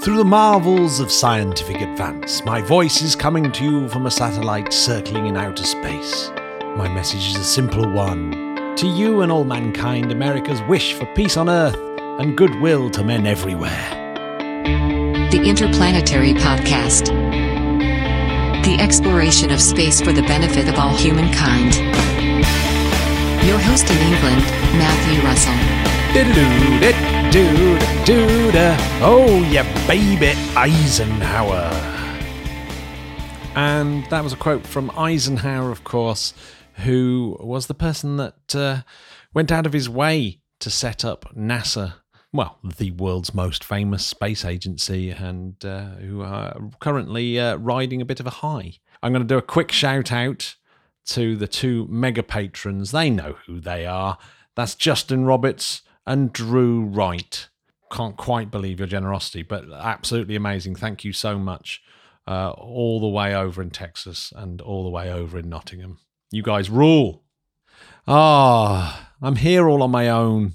Through the marvels of scientific advance, my voice is coming to you from a satellite circling in outer space. My message is a simple one. To you and all mankind, America's wish for peace on Earth and goodwill to men everywhere. The Interplanetary Podcast. The exploration of space for the benefit of all humankind. Your host in England, Matthew Russell. Oh, yeah, baby, Eisenhower. And that was a quote from Eisenhower, of course, who was the person that uh, went out of his way to set up NASA. Well, the world's most famous space agency, and uh, who are currently uh, riding a bit of a high. I'm going to do a quick shout out to the two mega patrons. They know who they are. That's Justin Roberts and Drew Wright can't quite believe your generosity, but absolutely amazing. Thank you so much. Uh, all the way over in Texas and all the way over in Nottingham. You guys rule. Ah, I'm here all on my own.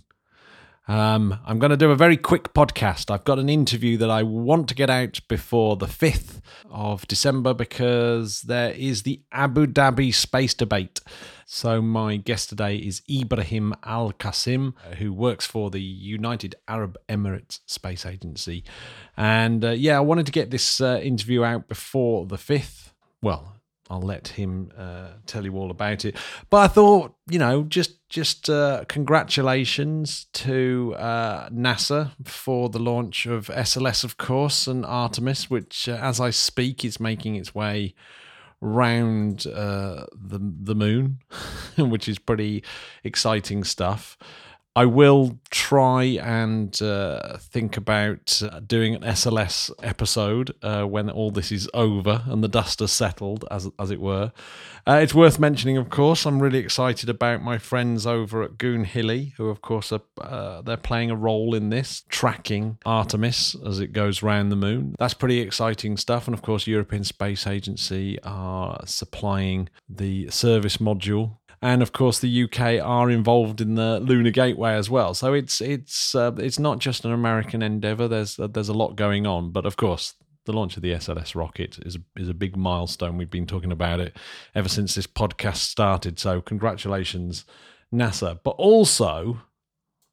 Um, I'm going to do a very quick podcast. I've got an interview that I want to get out before the 5th of December because there is the Abu Dhabi space debate. So, my guest today is Ibrahim Al Qasim, who works for the United Arab Emirates Space Agency. And uh, yeah, I wanted to get this uh, interview out before the 5th. Well, I'll let him uh, tell you all about it. But I thought, you know, just just uh, congratulations to uh, NASA for the launch of SLS, of course, and Artemis, which, uh, as I speak, is making its way round uh, the the moon, which is pretty exciting stuff. I will try and uh, think about uh, doing an SLS episode uh, when all this is over and the dust has settled, as as it were. Uh, it's worth mentioning, of course, I'm really excited about my friends over at Goonhilly, who, of course, are uh, they're playing a role in this, tracking Artemis as it goes round the moon. That's pretty exciting stuff. And of course, European Space Agency are supplying the service module and of course the UK are involved in the Lunar Gateway as well. So it's it's uh, it's not just an American endeavor. There's uh, there's a lot going on, but of course the launch of the SLS rocket is is a big milestone. We've been talking about it ever since this podcast started. So congratulations, NASA, but also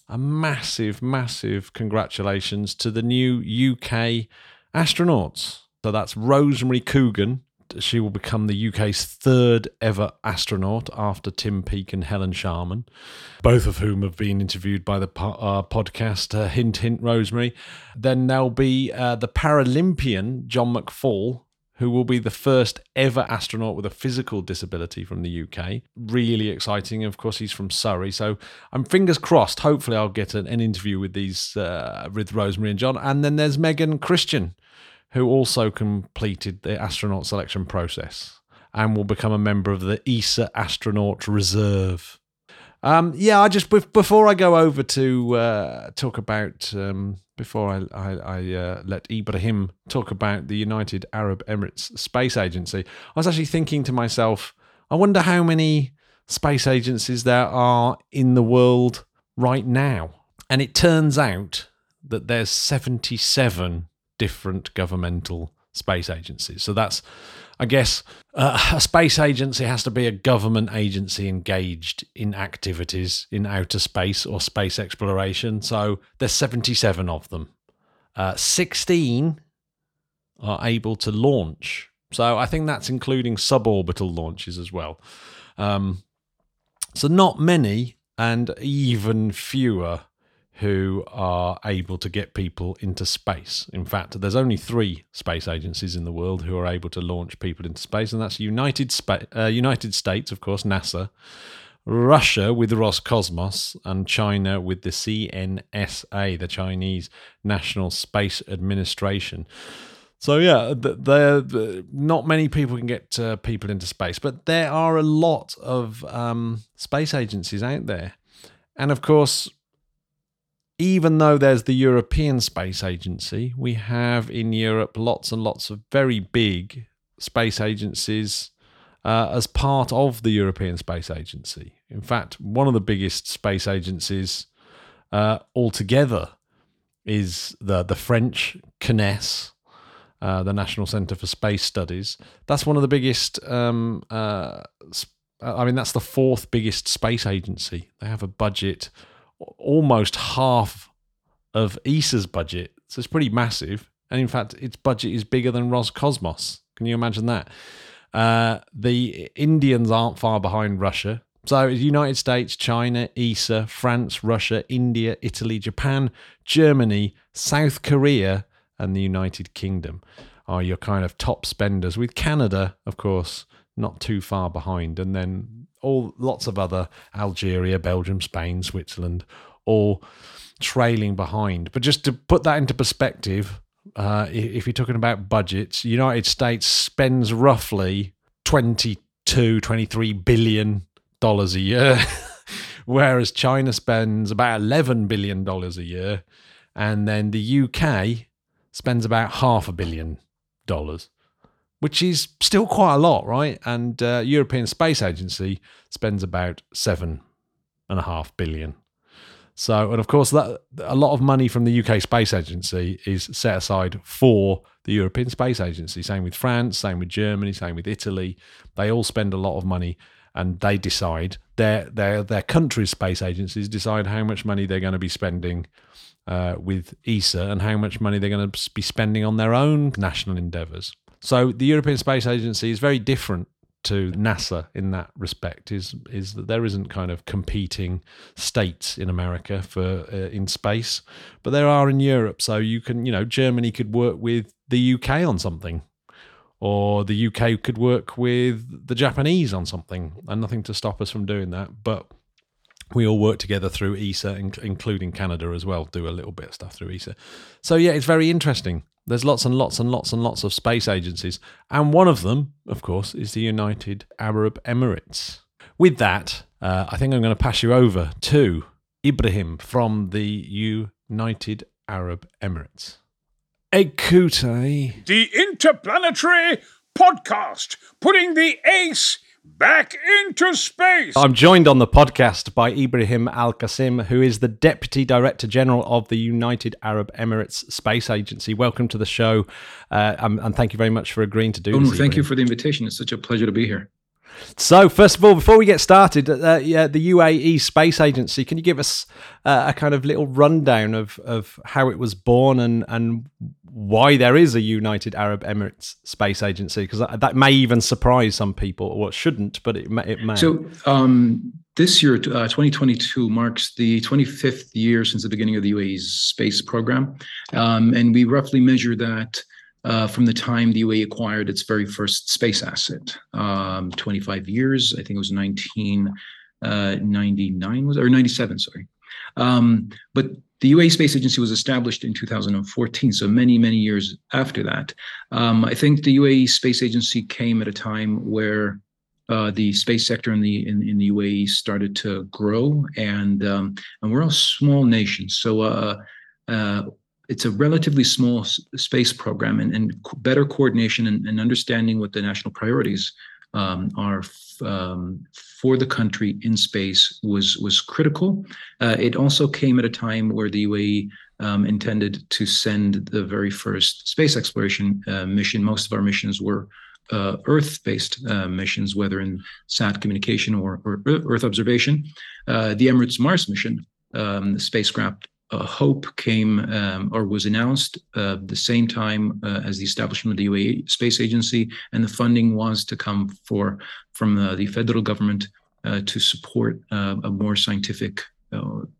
a massive, massive congratulations to the new UK astronauts. So that's Rosemary Coogan she will become the UK's third ever astronaut after Tim Peake and Helen Sharman, both of whom have been interviewed by the po- uh, podcast uh, Hint Hint Rosemary. Then there'll be uh, the Paralympian John McFall, who will be the first ever astronaut with a physical disability from the UK. Really exciting. Of course, he's from Surrey, so I'm fingers crossed. Hopefully, I'll get an, an interview with these uh, with Rosemary and John. And then there's Megan Christian who also completed the astronaut selection process and will become a member of the ESA Astronaut Reserve. Um, yeah, I just before I go over to uh, talk about um, before I, I, I uh, let Ibrahim talk about the United Arab Emirates Space Agency, I was actually thinking to myself, I wonder how many space agencies there are in the world right now. And it turns out that there's 77 different governmental space agencies. So that's, I guess, uh, a space agency has to be a government agency engaged in activities in outer space or space exploration. So there's 77 of them. Uh, 16 are able to launch. So I think that's including suborbital launches as well. Um, so not many and even fewer who are able to get people into space. In fact, there's only three space agencies in the world who are able to launch people into space, and that's United, Spa- uh, United States, of course, NASA, Russia with Roscosmos, and China with the CNSA, the Chinese National Space Administration. So yeah, there not many people can get uh, people into space, but there are a lot of um, space agencies out there, and of course, even though there's the European Space Agency, we have in Europe lots and lots of very big space agencies uh, as part of the European Space Agency. In fact, one of the biggest space agencies uh, altogether is the the French CNES, uh, the National Center for Space Studies. That's one of the biggest. Um, uh, I mean, that's the fourth biggest space agency. They have a budget almost half of ESA's budget, so it's pretty massive. And in fact, its budget is bigger than Roscosmos. Can you imagine that? Uh, the Indians aren't far behind Russia. So, the United States, China, ESA, France, Russia, India, Italy, Japan, Germany, South Korea, and the United Kingdom are your kind of top spenders, with Canada, of course, not too far behind. And then all lots of other Algeria, Belgium, Spain, Switzerland, all trailing behind. But just to put that into perspective, uh, if you're talking about budgets, United States spends roughly 22, 23 billion dollars a year, whereas China spends about 11 billion dollars a year, and then the UK spends about half a billion dollars, which is still quite a lot, right? And uh, European Space Agency spends about seven and a half billion. So, and of course, that a lot of money from the UK Space Agency is set aside for the European Space Agency. Same with France, same with Germany, same with Italy. They all spend a lot of money and they decide their their their country's space agencies decide how much money they're going to be spending uh, with ESA and how much money they're going to be spending on their own national endeavours. So the European Space Agency is very different to NASA in that respect. Is is that there isn't kind of competing states in America for uh, in space, but there are in Europe. So you can you know Germany could work with the UK on something or the UK could work with the Japanese on something, and nothing to stop us from doing that. But we all work together through ESA, including Canada as well, do a little bit of stuff through ESA. So, yeah, it's very interesting. There's lots and lots and lots and lots of space agencies. And one of them, of course, is the United Arab Emirates. With that, uh, I think I'm going to pass you over to Ibrahim from the United Arab Emirates. Écoutez. The Interplanetary Podcast, putting the ace back into space. I'm joined on the podcast by Ibrahim Al Qasim, who is the Deputy Director General of the United Arab Emirates Space Agency. Welcome to the show, uh, and, and, thank you very much for agreeing to do oh, this. Thank Ibrahim. you for the invitation. It's such a pleasure to be here. So, first of all, before we get started, uh, yeah, the UAE Space Agency, can you give us uh, a kind of little rundown of, of how it was born and, and why there is a United Arab Emirates Space Agency? Because that, that, may even surprise some people, or it shouldn't, but it may. It may. So, um, this year, uh, 2022, marks the 25th year since the beginning of the UAE's space program. Um, and we roughly measure that uh, from the time the UAE acquired its very first space asset. Um, 25 years, I think it was 1999 uh, was or 97, sorry. Um, but the UAE Space Agency was established in 2014, so many, many years after that. Um, I think the UAE Space Agency came at a time where uh, the space sector in the in, in, the UAE started to grow, and um, and we're a small nation, so uh, uh, it's a relatively small s- space program and, and better coordination and, and, understanding what the national priorities um, um, for the country in space was was critical. Uh, it also came at a time where the UAE um, intended to send the very first space exploration uh, mission. Most of our missions were uh, Earth-based uh, missions, whether in SAT communication or, or Earth observation. Uh, the Emirates Mars mission, um, the spacecraft uh, Hope came um, or was announced uh, the same time uh, as the establishment of the UAE Space Agency, and the funding was to come for from uh, the federal government uh, to support uh, a more scientific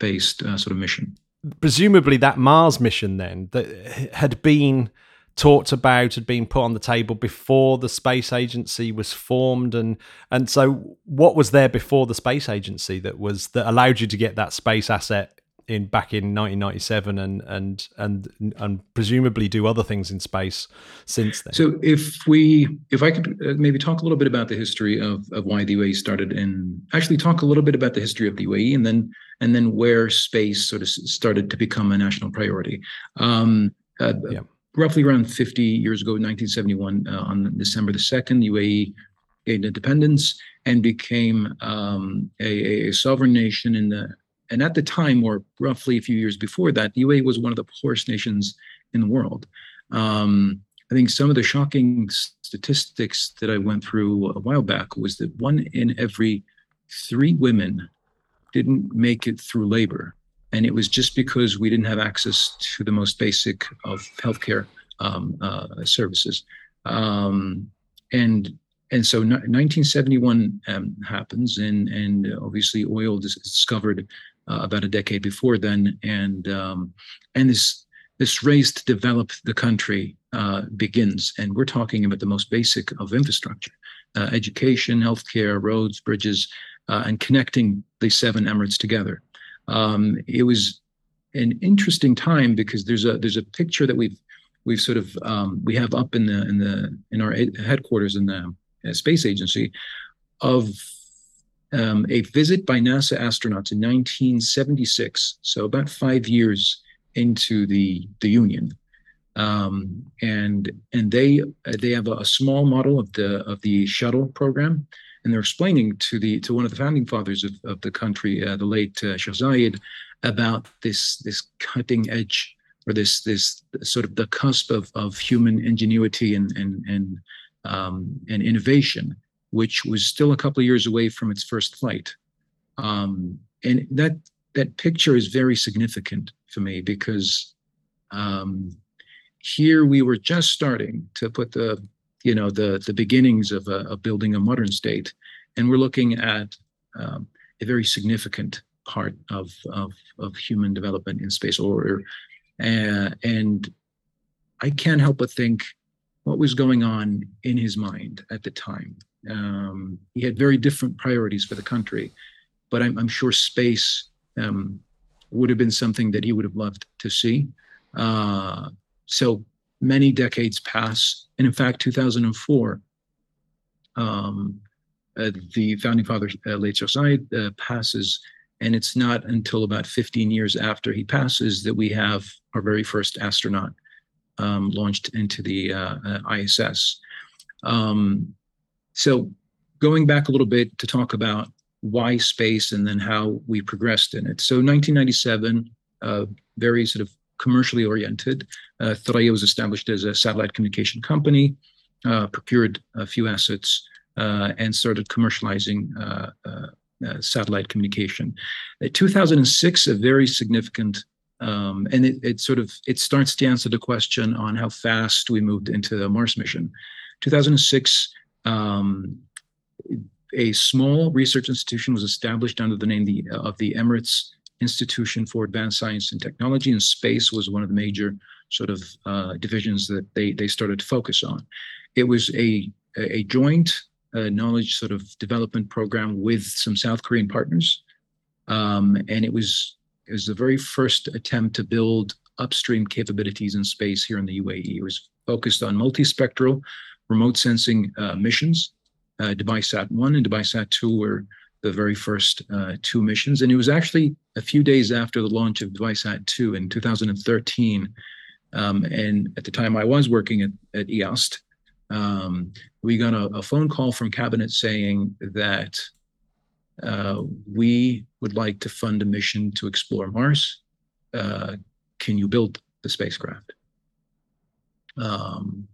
based sort of mission. Presumably, that Mars mission then that had been talked about had been put on the table before the space agency was formed and and so what was there before the space agency that was that allowed you to get that space asset in back in 1997 and and and and presumably do other things in space since then. So if we if I could uh, maybe talk a little bit about the history of of why the UAE started and actually talk a little bit about the history of the UAE and then and then where space sort of started to become a national priority. Um, uh, yeah. Roughly around 50 years ago, 1971, uh, on December the 2nd, the UAE gained independence and became um, a, a sovereign nation in the and at the time, or roughly a few years before that, the UAE was one of the poorest nations in the world. Um, I think some of the shocking statistics that I went through a while back was that one in every three women didn't make it through labor. And it was just because we didn't have access to the most basic of healthcare um, uh, services. Um, and and so 1971 um, happens, and and obviously oil is discovered uh, about a decade before then, and um, and this this race to develop the country uh, begins, and we're talking about the most basic of infrastructure: uh, education, healthcare, roads, bridges, uh, and connecting the seven emirates together. Um, it was an interesting time because there's a there's a picture that we've we've sort of um, we have up in the in the in our headquarters in the uh, space agency of um, a visit by NASA astronauts in 1976, so about five years into the the Union, um, and and they they have a, a, small model of the of the shuttle program, and they're explaining to the to one of the founding fathers of, of the country, uh, the late uh, Sheikh Zayed, about this this cutting edge or this this sort of the cusp of of human ingenuity and and and um, and innovation, which was still a couple of years away from its first flight. Um, and that that picture is very significant for me because um, here we were just starting to put the you know the the beginnings of, a, of building a modern state, and we're looking at um, a very significant part of, of of human development in space or uh, and I can't help but think what was going on in his mind at the time. Um, he had very different priorities for the country, but I'm, I'm sure space um, would have been something that he would have loved to see. Uh, so many decades pass, and in fact, 2004, um, uh, the founding father, uh, late uh, passes, and it's not until about 15 years after he passes that we have our very first astronaut um, launched into the uh, uh, ISS. Um, so, going back a little bit to talk about why space and then how we progressed in it. So, 1997, uh, very sort of commercially oriented. Uh, was established as a satellite communication company, uh, procured a few assets, uh, and started commercializing uh, uh, uh satellite communication. In 2006, a very significant um, and it, it, sort of it starts to answer the question on how fast we moved into the Mars mission. 2006, um, a small research institution was established under the name the, of the Emirates Institution for Advanced Science and Technology, and space was one of the major sort of uh, divisions that they they started to focus on. It was a a joint uh, knowledge sort of development program with some South Korean partners, um, and it was it was the very first attempt to build upstream capabilities in space here in the UAE. It was focused on multispectral remote sensing uh, missions. Uh, Dubai Sat 1 and Dubai Sat 2 were the very first uh, two missions. And it was actually a few days after the launch of Dubai Sat 2 in 2013. Um, and at the time I was working at, at EOST, um, we got a, a, phone call from cabinet saying that uh, we would like to fund a mission to explore Mars. Uh, can you build the spacecraft? Um,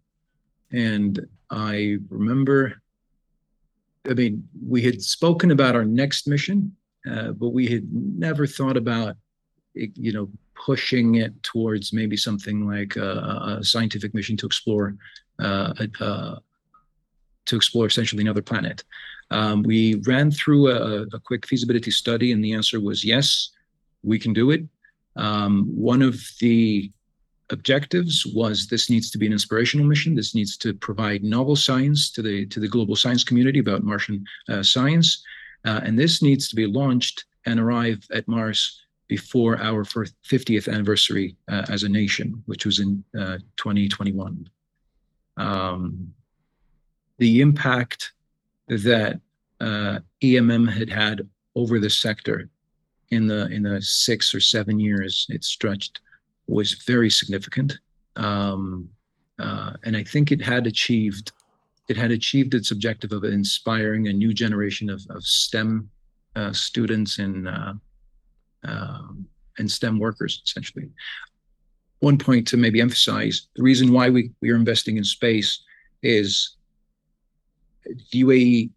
and I remember, I mean, we had spoken about our next mission, uh, but we had never thought about, you know, pushing it towards maybe something like a, a scientific mission to explore uh, to explore essentially another planet. Um, we ran through a, a, quick feasibility study, and the answer was yes, we can do it. Um, one of the objectives was this needs to be an inspirational mission. This needs to provide novel science to the to the global science community about Martian uh, science, uh, and this needs to be launched and arrive at Mars before our 50th anniversary uh, as a nation, which was in uh, 2021. Um, the impact that uh, EMM had had over the sector in the in the six or seven years it stretched was very significant, um, uh, and I think it had achieved it had achieved its objective of inspiring a new generation of, of STEM uh, students and uh, um, and STEM workers essentially. one point to maybe emphasize the reason why we, we are investing in space is the UAE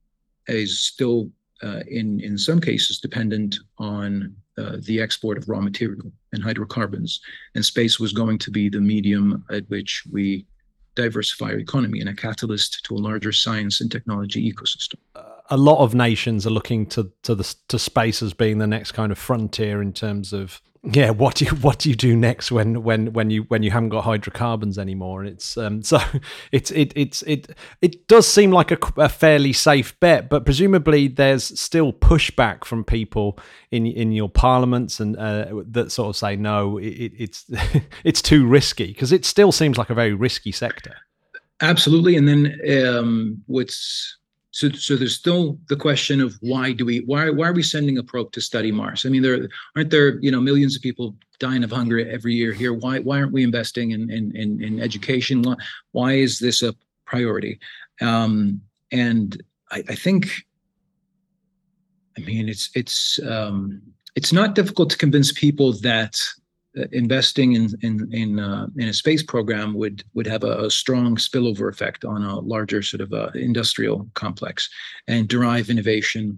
is still uh, in in some cases dependent on uh, the export of raw material and hydrocarbons, and space was going to be the medium at which we diversify our economy and a catalyst to a larger science and technology ecosystem. A lot of nations are looking to to the to space as being the next kind of frontier in terms of yeah what do you what do you do next when when when you when you haven't got hydrocarbons anymore? And it's um so it's it it's it it does seem like a, a, fairly safe bet but presumably there's still pushback from people in in your parliaments and uh, that sort of say no it, it's it's too risky because it still seems like a very risky sector. Absolutely and then um what's so, so there's still the question of why do we why why are we sending a probe to study Mars? I mean, there aren't there you know millions of people dying of hunger every year here. Why why aren't we investing in in in, in education? Why, is this a priority? Um, and I, I think, I mean, it's it's um, it's not difficult to convince people that investing in in in, uh, in a space program would would have a, a, strong spillover effect on a larger sort of uh, industrial complex and derive innovation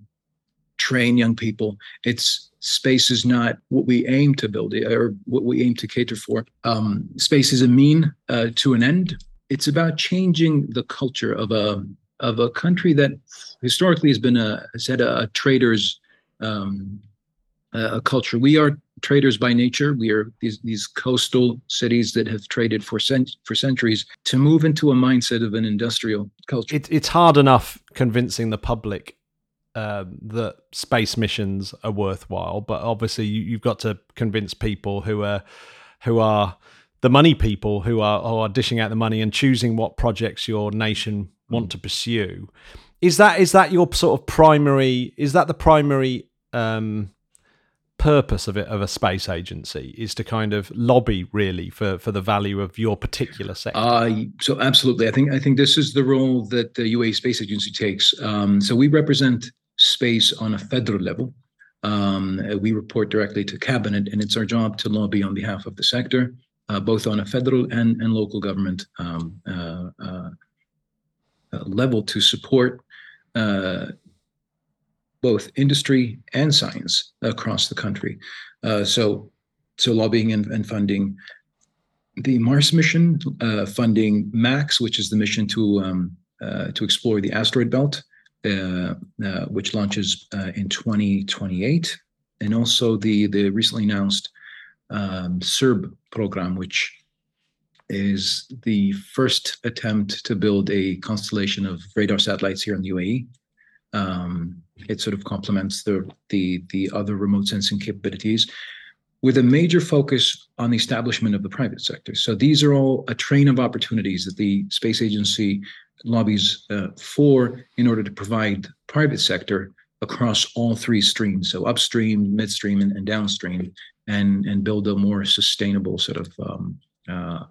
train young people. It's space is not what we aim to build or what we aim to cater for. Um, space is a mean uh, to an end. It's about changing the culture of a of a country that historically has been a has had a, a trader's um, a culture. We are traders by nature. We are these these coastal cities that have traded for cent- for centuries. To move into a mindset of an industrial culture, it, it's hard enough convincing the public um, that space missions are worthwhile, but obviously you, you've got to convince people who are who are the money people who are, who are dishing out the money and choosing what projects your nation want to pursue. Is that is that your sort of primary? Is that the primary um, purpose of it of a space agency is to kind of lobby really for for the value of your particular sector. Uh, so absolutely. I think i think this is the role that the UAE space agency takes. Um, so we represent space on a federal level. Um, we report directly to cabinet and it's our job to lobby on behalf of the sector uh, both on a federal and, and local government um, uh, uh level to support uh, both industry and science across the country. Uh, so, so lobbying and, and, funding the Mars mission, uh, funding MAX, which is the mission to um, uh, to explore the asteroid belt, uh, uh, which launches uh, in 2028, and also the the recently announced um, Sirb program, which is the first attempt to build a constellation of radar satellites here in the UAE. Um, it sort of complements the, the, the other remote sensing capabilities with a major focus on the establishment of the private sector. So these are all a train of opportunities that the space agency lobbies uh, for in order to provide private sector across all three streams, so upstream, midstream, and, and downstream, and and build a more sustainable sort of um, uh,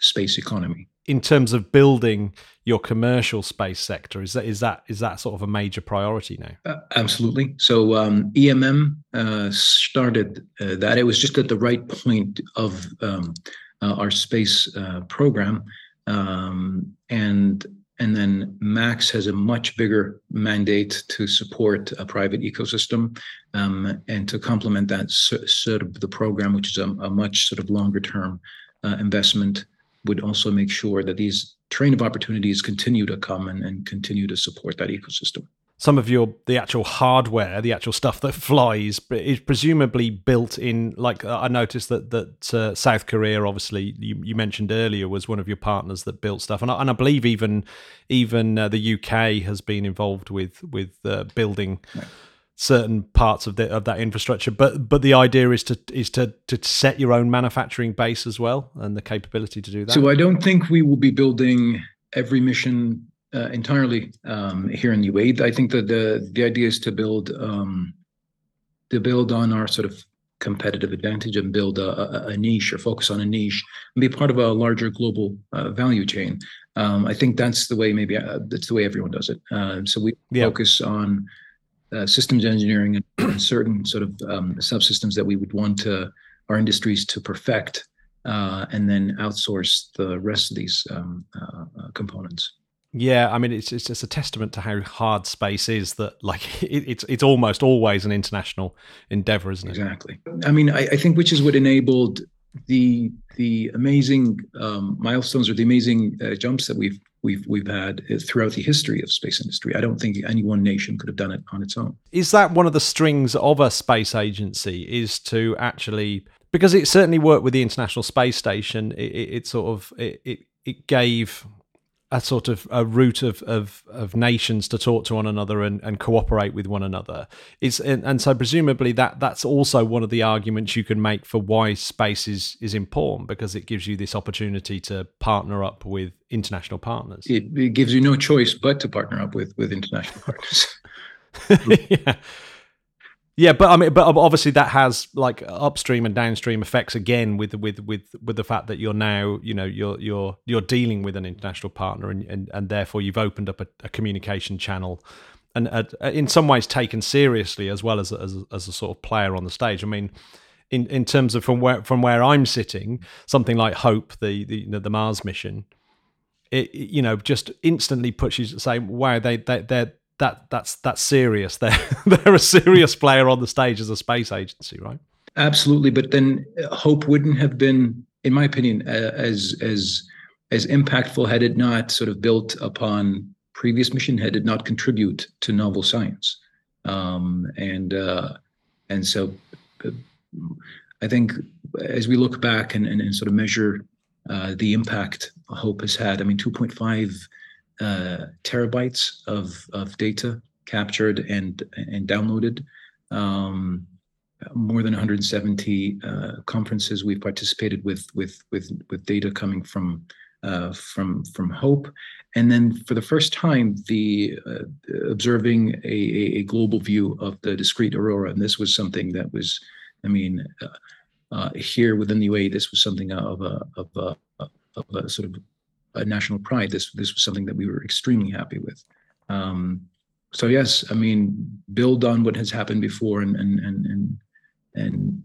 space economy in terms of building your commercial space sector is that is that is that sort of a major priority now? Uh, absolutely. So um, EMM uh, started uh, that. It was just at the right point of um, uh, our space uh, program. Um, and and then max has a much bigger mandate to support a private ecosystem um, and to complement that sort of the program which is a, a much sort of longer term uh, investment would also make sure that these train of opportunities continue to come and, and continue to support that ecosystem some of your the actual hardware, the actual stuff that flies, is presumably built in. Like I noticed that that uh, South Korea, obviously you, you, mentioned earlier, was one of your partners that built stuff, and I, and I believe even even uh, the UK has been involved with with uh, building. Right certain parts of the of that infrastructure but but the idea is to is to to set your own manufacturing base as well and the capability to do that so i don't think we will be building every mission uh, entirely um, here in the UAE. I think that the the idea is to build um, to build on our sort of competitive advantage and build a, a, niche or focus on a niche and be part of a larger global uh, value chain. Um, I think that's the way maybe uh, that's the way everyone does it. Uh, so we yeah. focus on uh, systems engineering and certain sort of um, subsystems that we would want to, our industries to perfect uh, and then outsource the rest of these um, uh, uh, components. Yeah, I mean, it's it's just a testament to how hard space is. That like it, it's it's almost always an international endeavor, isn't it? Exactly. I mean, I, I think which is what enabled the the amazing um, milestones or the amazing uh, jumps that we've we've we've had uh, throughout the history of space industry. I don't think any one nation could have done it on its own. Is that one of the strings of a space agency? Is to actually because it certainly worked with the International Space Station. It, it, it sort of it, it it gave a sort of a route of, of, of nations to talk to one another and, and cooperate with one another. Is and, and, so presumably that that's also one of the arguments you can make for why space is, is important because it gives you this opportunity to partner up with international partners. It, it gives you no choice but to partner up with with international partners. yeah. Yeah, but I mean, but obviously that has like upstream and downstream effects again with with with with the fact that you're now you know you're you're you're dealing with an international partner and and, and therefore you've opened up a, a communication channel and uh, in some ways taken seriously as well as, as as a sort of player on the stage. I mean, in in terms of from where from where I'm sitting, something like Hope, the the you know, the Mars mission, it you know just instantly puts you to say, wow, they they they're that that's that's serious. They're they're a serious player on the stage as a space agency, right? Absolutely, but then uh, Hope wouldn't have been, in my opinion, uh, as as as impactful had it not sort of built upon previous mission, had it not contribute to novel science, um, and uh, and so uh, I think as we look back and, and, and sort of measure uh, the impact Hope has had, I mean, 2.5 uh, terabytes of, of data captured and and downloaded. Um, more than 170 uh, conferences we've participated with with with with data coming from uh, from from Hope, and then for the first time, the uh, observing a, a, global view of the discrete aurora, and this was something that was, I mean, uh, uh, here within the UAE, this was something of a of a, of a sort of a national pride. This this was something that we were extremely happy with. Um, so yes, I mean, build on what has happened before and and and and and,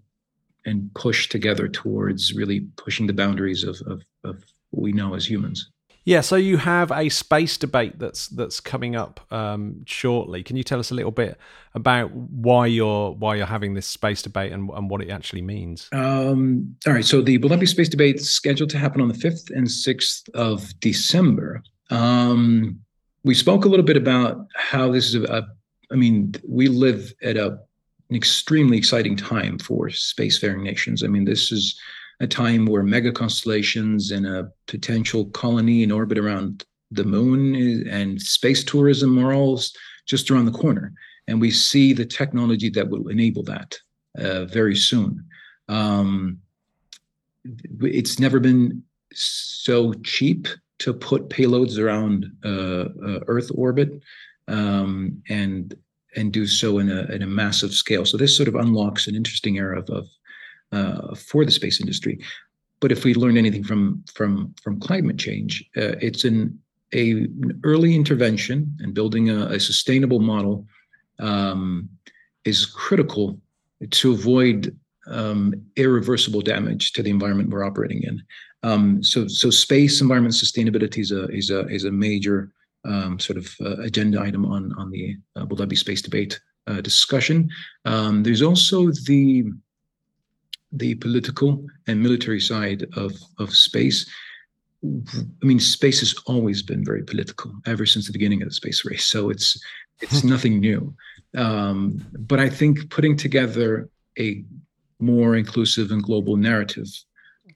and push together towards really pushing the boundaries of, of of what we know as humans. Yeah, so you have a space debate that's that's coming up um, shortly. Can you tell us a little bit about why you're why you're having this space debate and, and what it actually means? Um, all right, so the Dhabi space debate is scheduled to happen on the fifth and sixth of December. Um, we spoke a little bit about how this is a, a I mean, we live at a an extremely exciting time for spacefaring nations. I mean, this is a time where mega constellations and a potential colony in orbit around the moon and space tourism are all just around the corner. And we see the technology that will enable that uh, very soon. Um, it's never been so cheap to put payloads around uh, uh, Earth orbit um, and and do so in a, in a massive scale. So this sort of unlocks an interesting era of, of uh, for the space industry. But if we learn anything from from from climate change, uh, it's an a, an early intervention and building a, a sustainable model um, is critical to avoid um, irreversible damage to the environment we're operating in. Um, so, so space environment sustainability is a is a is a major um, sort of uh, agenda item on on the Abu Dhabi space debate uh, discussion. Um, there's also the the political and military side of, of space. I mean, space has always been very political ever since the beginning of the space race. So it's it's nothing new. Um, but I think putting together a more inclusive and global narrative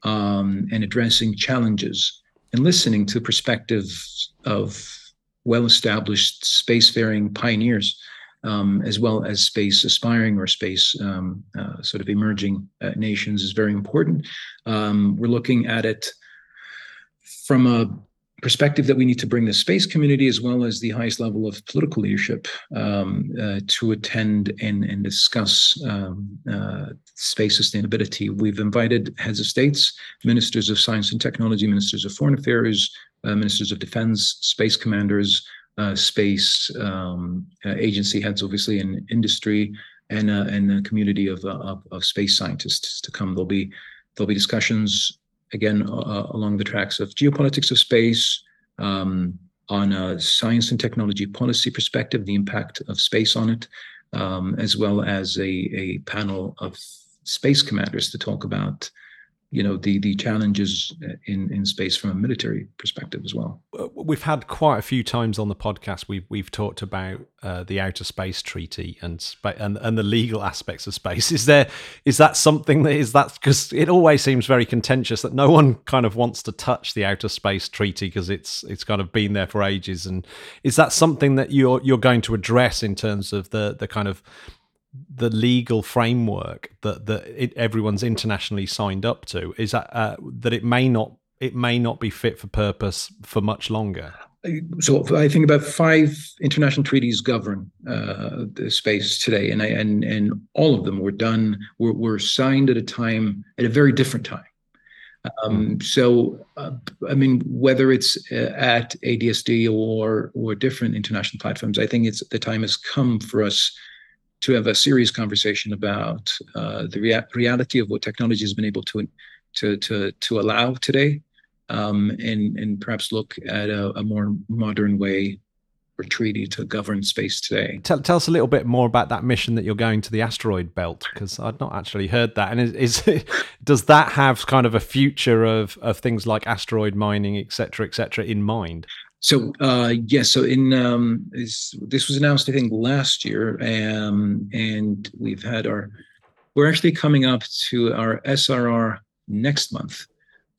um, and addressing challenges and listening to perspectives of well-established spacefaring pioneers um, as well as space aspiring or space um, uh, sort of emerging uh, nations is very important. Um, we're looking at it from a perspective that we need to bring the space community as well as the highest level of political leadership um, uh, to attend and, and discuss um, uh, space sustainability. We've invited heads of states, ministers of science and technology, ministers of foreign affairs, uh, ministers of defense, space commanders, uh, space um, uh, agency heads, obviously, in industry and uh, and a community of, of, of space scientists to come. There'll be there'll be discussions again along the tracks of geopolitics of space, um, on a science and technology policy perspective, the impact of space on it, um, as well as a, a panel of space commanders to talk about you know the the challenges in in space from a military perspective as well. We've had quite a few times on the podcast. We've we've talked about uh, the Outer Space Treaty and and and the legal aspects of space. Is there is that something that is that because it always seems very contentious that no one kind of wants to touch the Outer Space Treaty because it's it's kind of been there for ages. And is that something that you're you're going to address in terms of the the kind of the legal framework that that it, everyone's internationally signed up to is that uh, that it may not it may not be fit for purpose for much longer. So I think about five international treaties govern uh, the space today, and I, and and all of them were done were, were signed at a time at a very different time. Um, hmm. so, uh, I mean, whether it's uh, at ADSD or or different international platforms, I think it's the time has come for us to have a serious conversation about uh, the rea- reality of what technology has been able to to to to allow today, um, and and perhaps look at a, a, more modern way or treaty to govern space today. Tell, tell us a little bit more about that mission that you're going to the asteroid belt because I'd not actually heard that. And is, is does that have kind of a future of of things like asteroid mining, etc., cetera, et cetera, in mind? So uh, yes, yeah, so in um, this, this was announced I think last year, um, and we've had our we're actually coming up to our SRR next month.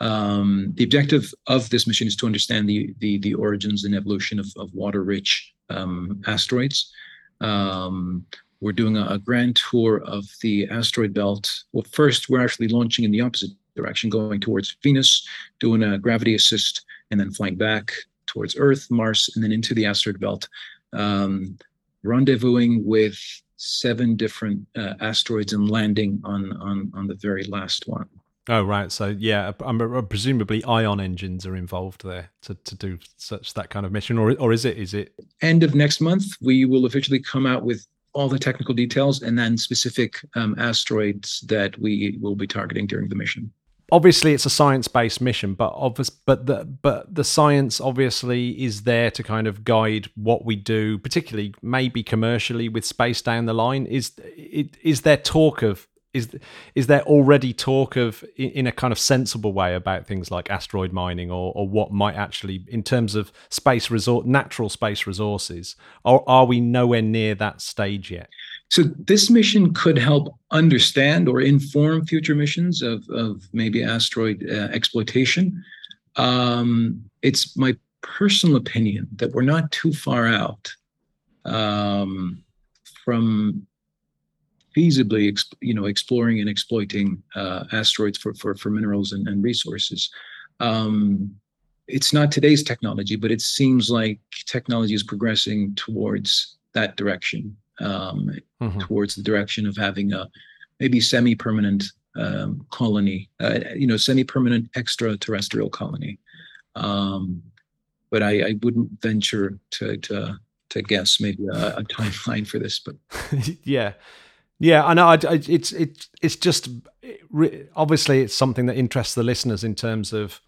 Um, the objective of this mission is to understand the the, the origins and evolution of, of water-rich um, asteroids. Um, we're doing a, a, grand tour of the asteroid belt. Well, first we're actually launching in the opposite direction, going towards Venus, doing a gravity assist, and then flying back towards Earth, Mars, and then into the asteroid belt, um, rendezvousing with seven different uh, asteroids and landing on, on on the very last one. Oh right, so yeah, I'm, presumably ion engines are involved there to, to do such that kind of mission, or or is it is it end of next month? We will officially come out with all the technical details and then specific um, asteroids that we will be targeting during the mission obviously it's a science-based mission but obvious but the but the science obviously is there to kind of guide what we do particularly maybe commercially with space down the line. Is is there talk of is is there already talk of in a kind of sensible way about things like asteroid mining or or what might actually in terms of space resort natural space resources or are we nowhere near that stage yet so this mission could help understand or inform future missions of, of maybe asteroid uh, exploitation. Um, it's my personal opinion that we're not too far out um, from feasibly, you know, exploring and exploiting uh, asteroids for, for, for minerals and, and resources. Um, it's not today's technology, but it seems like technology is progressing towards that direction um, mm-hmm. towards the direction of having a maybe semi-permanent um, colony, uh, you know, semi-permanent extraterrestrial colony. Um, but I, I, wouldn't venture to to, to guess maybe a, a timeline for this. But yeah, yeah, I know. I, I, it's it's it's just obviously it's something that interests the listeners in terms of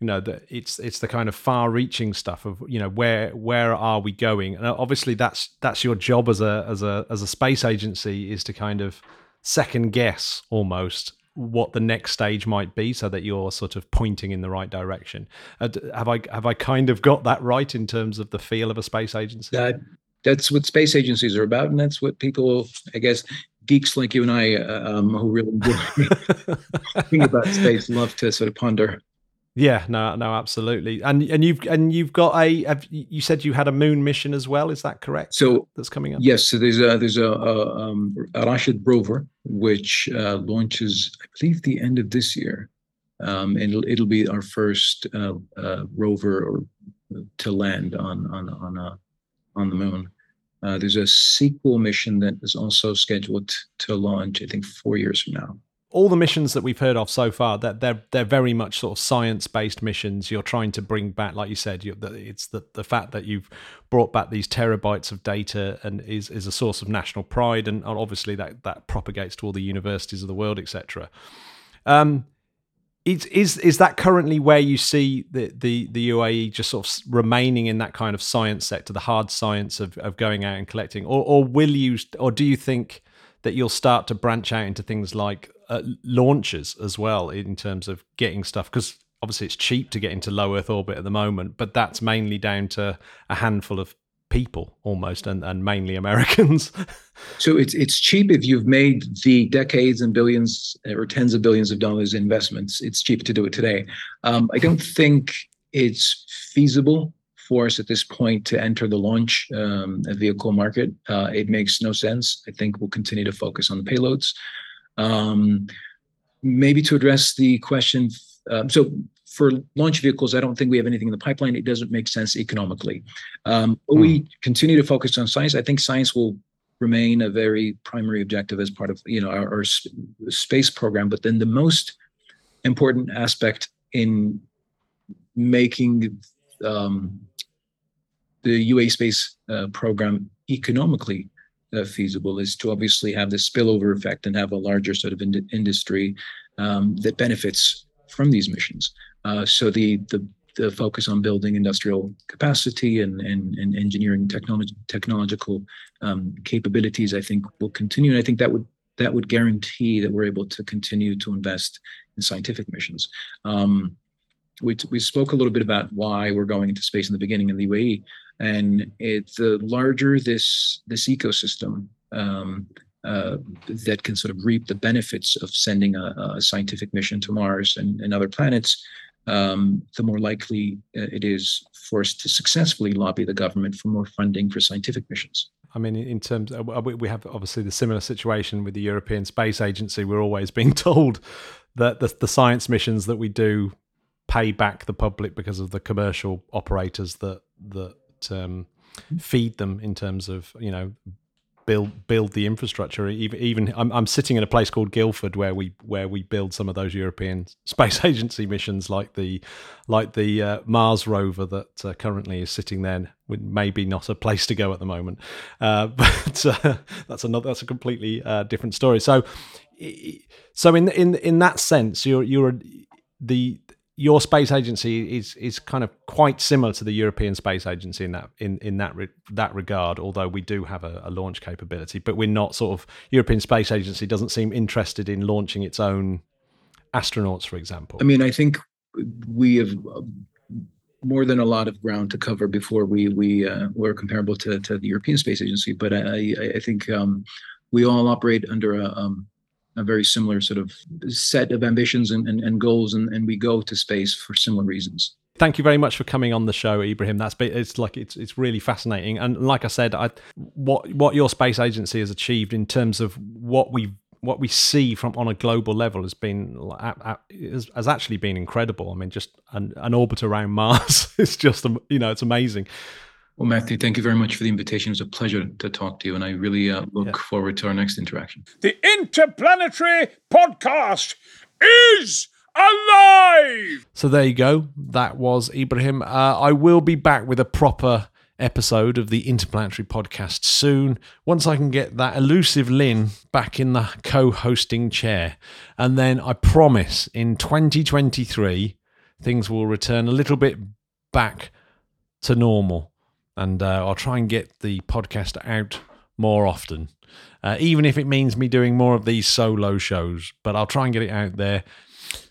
you know that it's it's the kind of far reaching stuff of you know where where are we going? And obviously that's that's your job as a as a as a space agency is to kind of second guess almost what the next stage might be so that you're sort of pointing in the right direction. Uh, have i have i kind of got that right in terms of the feel of a space agency? That, that's what space agencies are about and that's what people i guess geeks like you and i uh, um, who really think about space love to sort of ponder yeah, no, no, absolutely. And and you've and you've got a. Have, you said you had a moon mission as well. Is that correct? So that's coming up. Yes. So there's a there's a, a, um, Rashid rover which uh, launches, I believe, the end of this year, um, and it'll, it'll be our first uh, uh, rover or to land on on on a, on the moon. Uh, there's a sequel mission that is also scheduled to launch, I think, four years from now all the missions that we've heard of so far that they're they're very much sort of science based missions. You're trying to bring back like you said it's the, the fact that you've brought back these terabytes of data and is is a source of national pride and obviously that that propagates to all the universities of the world etc um, is is is that currently where you see the, the the UAE just sort of remaining in that kind of science sector, the hard science of, of going out and collecting, or or will you, or do you think that you'll start to branch out into things like uh, launches as well in terms of getting stuff? Because obviously it's cheap to get into low Earth orbit at the moment, but that's mainly down to a handful of people almost and, and mainly Americans. so it's it's cheap if you've made the decades and billions or tens of billions of dollars investments. It's cheap to do it today. Um, I don't think it's feasible for us at this point to enter the launch um, vehicle market. Uh, it makes no sense. I think we'll continue to focus on the payloads. Um, maybe to address the question, um, so for launch vehicles, I don't think we have anything in the pipeline. It doesn't make sense economically. Um, but hmm. we continue to focus on science. I think science will remain a very primary objective as part of you know our, our space program. But then the most important aspect in making um, the UAE space uh, program economically uh, feasible is to obviously have the spillover effect and have a larger sort of in- industry um, that benefits from these missions. Uh, so the, the the focus on building industrial capacity and and, and engineering technology technological um, capabilities, I think, will continue. And I think that would that would guarantee that we're able to continue to invest in scientific missions. Um, we, we spoke a little bit about why we're going into space in the beginning of the UAE, and it, the larger this this ecosystem, um, uh, that can sort of reap the benefits of sending a, a scientific mission to Mars and, and other planets, um, the more likely uh, it is for us to successfully lobby the government for more funding for scientific missions. I mean, in terms, of, we have obviously the similar situation with the European Space Agency. We're always being told that the, the science missions that we do pay back the public because of the commercial operators that that um, feed them in terms of you know build build the infrastructure. Even, even I'm, I'm sitting in a place called Guildford where we where we build some of those European Space Agency missions, like the like the uh, Mars rover that uh, currently is sitting there. Maybe not a place to go at the moment, uh, but uh, that's another that's a completely uh, different story. So, so in in in that sense, you're you're the your space agency is is kind of quite similar to the European Space Agency in that in in that re, that regard. Although we do have a, a, launch capability, but we're not sort of European Space Agency doesn't seem interested in launching its own astronauts, for example. I mean, I think we have more than a lot of ground to cover before we we uh, were comparable to to the European Space Agency. But I I think um, we all operate under a um, a very similar sort of set of ambitions and, and, and goals, and, and we go to space for similar reasons thank you very much for coming on the show, Ibrahim. That's it's like it's it's really fascinating. And like I said, I what what your space agency has achieved in terms of what we what we see from on a global level has been has, actually been incredible. I mean, just an, an orbit around Mars is just you know it's amazing. Well, Matthew, thank you very much for the invitation. It's a pleasure to talk to you, and I really uh, look yeah. forward to our next interaction. The Interplanetary Podcast is alive! So there you go. That was Ibrahim. Uh, I will be back with a proper episode of the Interplanetary Podcast soon, once I can get that elusive Lynn back in the co hosting chair. And then I promise in 2023, things will return a little bit back to normal and uh, I'll try and get the podcast out more often, uh, even if it means me doing more of these solo shows. But I'll try and get it out there.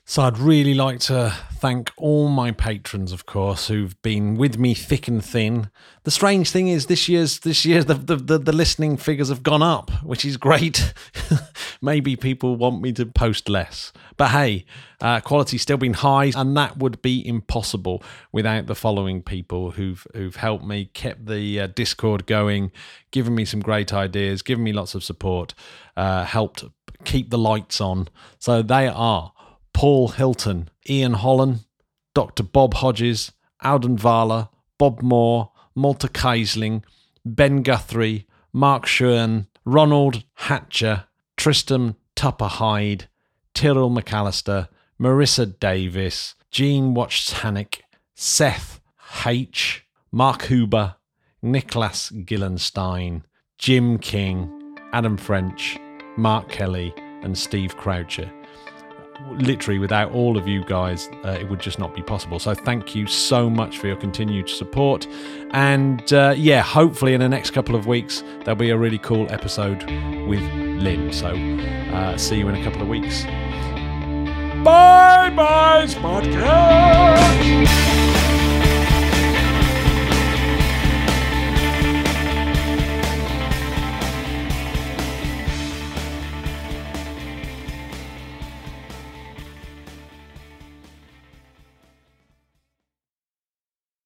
So I'd really like to thank all my patrons, of course, who've been with me thick and thin. The strange thing is, this year's this year the the, the, the listening figures have gone up, which is great. Maybe people want me to post less, but hey, uh, quality's still been high, and that would be impossible without the following people who've who've helped me, kept the uh, Discord going, given me some great ideas, given me lots of support, uh, helped keep the lights on. So they are. Paul Hilton, Ian Holland, Dr. Bob Hodges, Alden Vala, Bob Moore, Malta Keisling, Ben Guthrie, Mark Schoen, Ronald Hatcher, Tristan Tupper Hyde, Tyrrell McAllister, Marissa Davis, Jean Watchtanik, Seth H, Mark Huber, Nicholas Gillenstein, Jim King, Adam French, Mark Kelly, and Steve Croucher. Literally without all of you guys, uh, it would just not be possible. So thank you so much for your continued support. And uh, yeah, hopefully in the next couple of weeks, there'll be a really cool episode with Lynn. So uh, see you in a couple of weeks. Bye bye, Podcast.